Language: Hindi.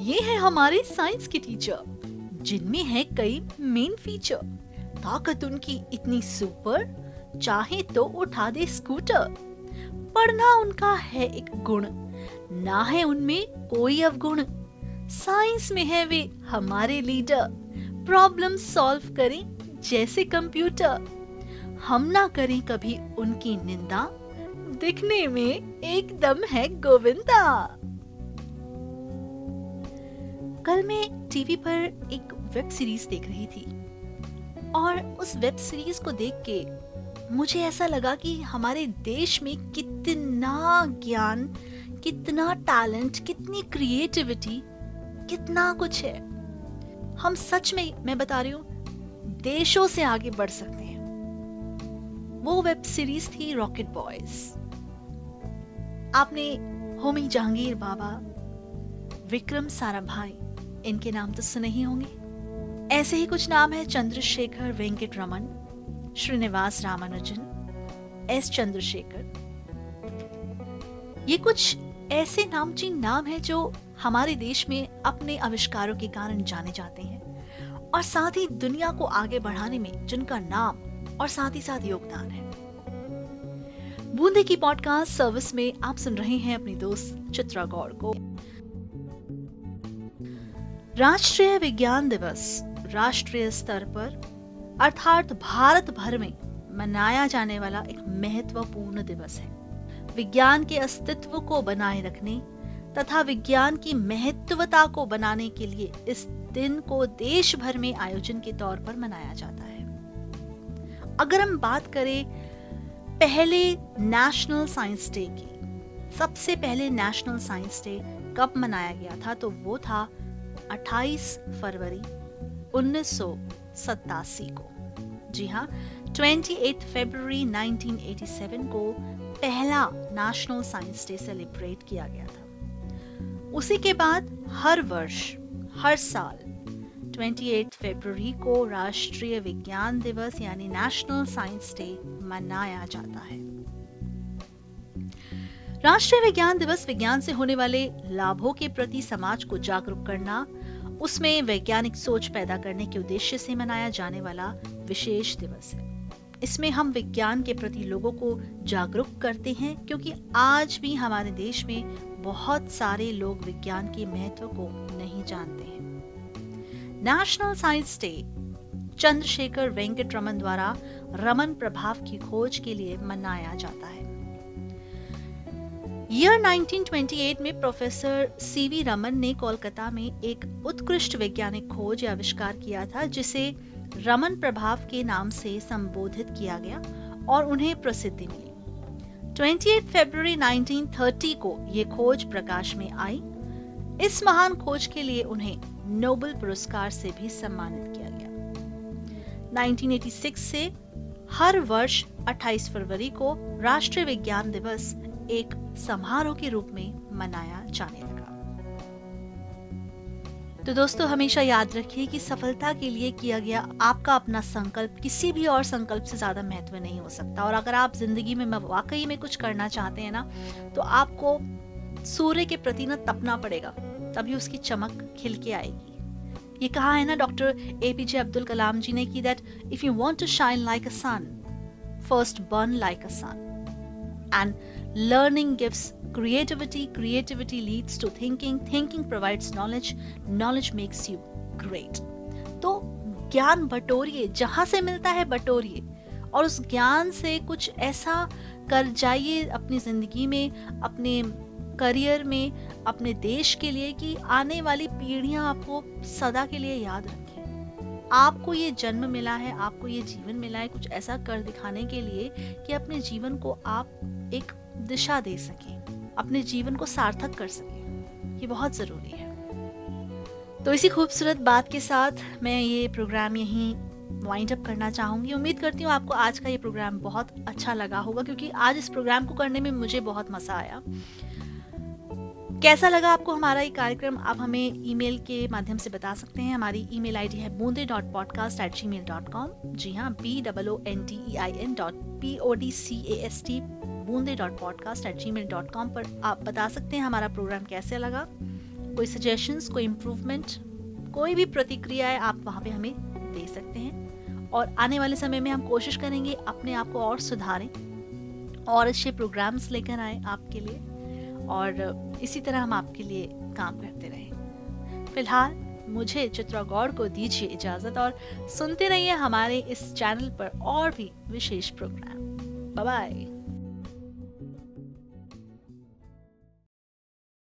ये है हमारे साइंस के टीचर जिनमें है कई मेन फीचर ताकत उनकी इतनी सुपर, चाहे तो उठा दे स्कूटर पढ़ना उनका है एक गुण, ना है उनमें कोई अवगुण। साइंस में है वे हमारे लीडर प्रॉब्लम सॉल्व करें जैसे कंप्यूटर हम ना करें कभी उनकी निंदा। दिखने में एकदम है गोविंदा। कल मैं टीवी पर एक वेब सीरीज़ देख रही थी। और उस वेब सीरीज़ को देख के मुझे ऐसा लगा कि हमारे देश में कितना ज्ञान, कितना टैलेंट, कितनी क्रिएटिविटी, कितना कुछ है। हम सच में, मैं बता रही हूँ, देशों से आगे बढ़ सकते हैं। वो वेब सीरीज़ थी रॉकेट बॉयज़। आपने होमी जहांगीर बाबा विक्रम साराभाई इनके नाम तो सुने ही होंगे। ऐसे ही कुछ नाम है चंद्रशेखर वेंकट रमन श्रीनिवास रामानुजन, एस चंद्रशेखर। ये कुछ ऐसे नामचीन नाम है जो हमारे देश में अपने आविष्कारों के कारण जाने जाते हैं और साथ ही दुनिया को आगे बढ़ाने में जिनका नाम और साथ ही साथ योगदान है। बूंदे की पॉडकास्ट सर्विस में आप सुन रहे हैं अपनी दोस्त चित्रा गौड़ को। राष्ट्रीय विज्ञान दिवस राष्ट्रीय स्तर पर, अर्थात भारत भर में मनाया जाने वाला एक महत्वपूर्ण दिवस है। विज्ञान के अस्तित्व को बनाए रखने तथा विज्ञान की महत्वता को बनाने के लिए इस दिन को देश भर में आयोजन के तौर पर मनाया जाता है। अगर हम बात करें पहले नेशनल साइंस डे की, सबसे पहले नेशनल साइंस डे कब मनाया गया था तो वो था 28 फरवरी उन्नीस सौ सतासी को। जी हाँ 28 फरवरी 1987 को पहला नेशनल साइंस डे सेलिब्रेट किया गया था। उसी के बाद हर वर्ष, हर साल 28 फरवरी को राष्ट्रीय विज्ञान दिवस यानी नेशनल साइंस डे मनाया जाता है। राष्ट्रीय विज्ञान दिवस विज्ञान से होने वाले लाभों के प्रति समाज को जागरूक करना उसमें वैज्ञानिक सोच पैदा करने के उद्देश्य से मनाया जाने वाला विशेष दिवस है। इसमें हम विज्ञान के प्रति लोगों को जागरूक करते हैं क्योंकि आज भी हमारे देश में बहुत सारे लोग विज्ञान के महत्व को नहीं जानते हैं। National science day Chandrasekhara Venkata Raman द्वारा रमन प्रभाव की खोज के लिए मनाया जाता है। ईयर 1928 में प्रोफेसर सीवी रमन ने कोलकाता में एक उत्कृष्ट वैज्ञानिक खोज या आविष्कार किया था, जिसे रमन प्रभाव के नाम से संबोधित किया गया और उन्हें प्रसिद्धि मिली। 28 फरवरी 1930 को ये खोज प्रकाश में आई। इस महान खोज के लिए उन्हें नोबेल पुरस्कार से भी सम्मानित किया गया। 1986 से हर वर्ष 28 फरवरी को राष्ट्रीय विज्ञान दिवस एक समारोह के रूप में मनाया जाने लगा। तो दोस्तों, हमेशा याद रखिए कि सफलता के लिए किया गया आपका अपना संकल्प किसी भी और संकल्प से ज़्यादा महत्व नहीं हो सकता। और अगर आप ज़िंदगी में वाकई में कुछ करना चाहते हैं ना तो आपको सूर्य के प्रति ना तपना पड़ेगा, तभी उसकी चमक खिल के आएगी। ये कहा है ना डॉक्टर एपीजे अब्दुल कलाम जी ने की that if you want to shine like a sun first burn like a sun and learning gives creativity creativity leads to thinking thinking provides knowledge knowledge makes you great. तो ज्ञान बटोरिए, जहाँ से मिलता है बटोरिए। और उस ज्ञान से कुछ ऐसा कर जाइए अपनी ज़िंदगी में, अपने करियर में, अपने देश के लिए कि आने वाली पीढ़ियाँ आपको सदा के लिए याद रखें। आपको ये जन्म मिला है, आपको ये जीवन मिला है कुछ ऐसा कर दिखाने के लिए कि अपने जीवन को आप एक दिशा दे सकें, अपने जीवन को सार्थक कर सके। ये बहुत ज़रूरी है। तो इसी खूबसूरत बात के साथ मैं ये प्रोग्राम यहीं वाइंड अप करना चाहूँगी। उम्मीद करती हूँ आपको आज का ये प्रोग्राम बहुत अच्छा लगा होगा, क्योंकि आज इस प्रोग्राम को करने में मुझे बहुत मज़ा आया। कैसा लगा आपको हमारा ये कार्यक्रम? आप हमें ईमेल के माध्यम से बता सकते हैं। हमारी ईमेल आईडी है Boonde dot podcast at Gmail dot com जी हाँ B double N T E I N dot P O D C A S T Boonde dot podcast at Gmail dot com पर आप बता सकते हैं हमारा प्रोग्राम कैसे लगा। कोई सजेशंस कोई इम्प्रूवमेंट कोई भी प्रतिक्रिया आप वहाँ पे हमें दे सकते हैं। और आने वाले समय में हम कोशिश करेंगे अपने आप को और सुधारें और अच्छे प्रोग्राम्स लेकर आए आपके लिए। और इसी तरह हम आपके लिए काम करते रहें। फ़िलहाल मुझे चित्रा गौड़ को दीजिए इजाज़त और सुनते रहिए हमारे इस चैनल पर और भी विशेष प्रोग्राम बाय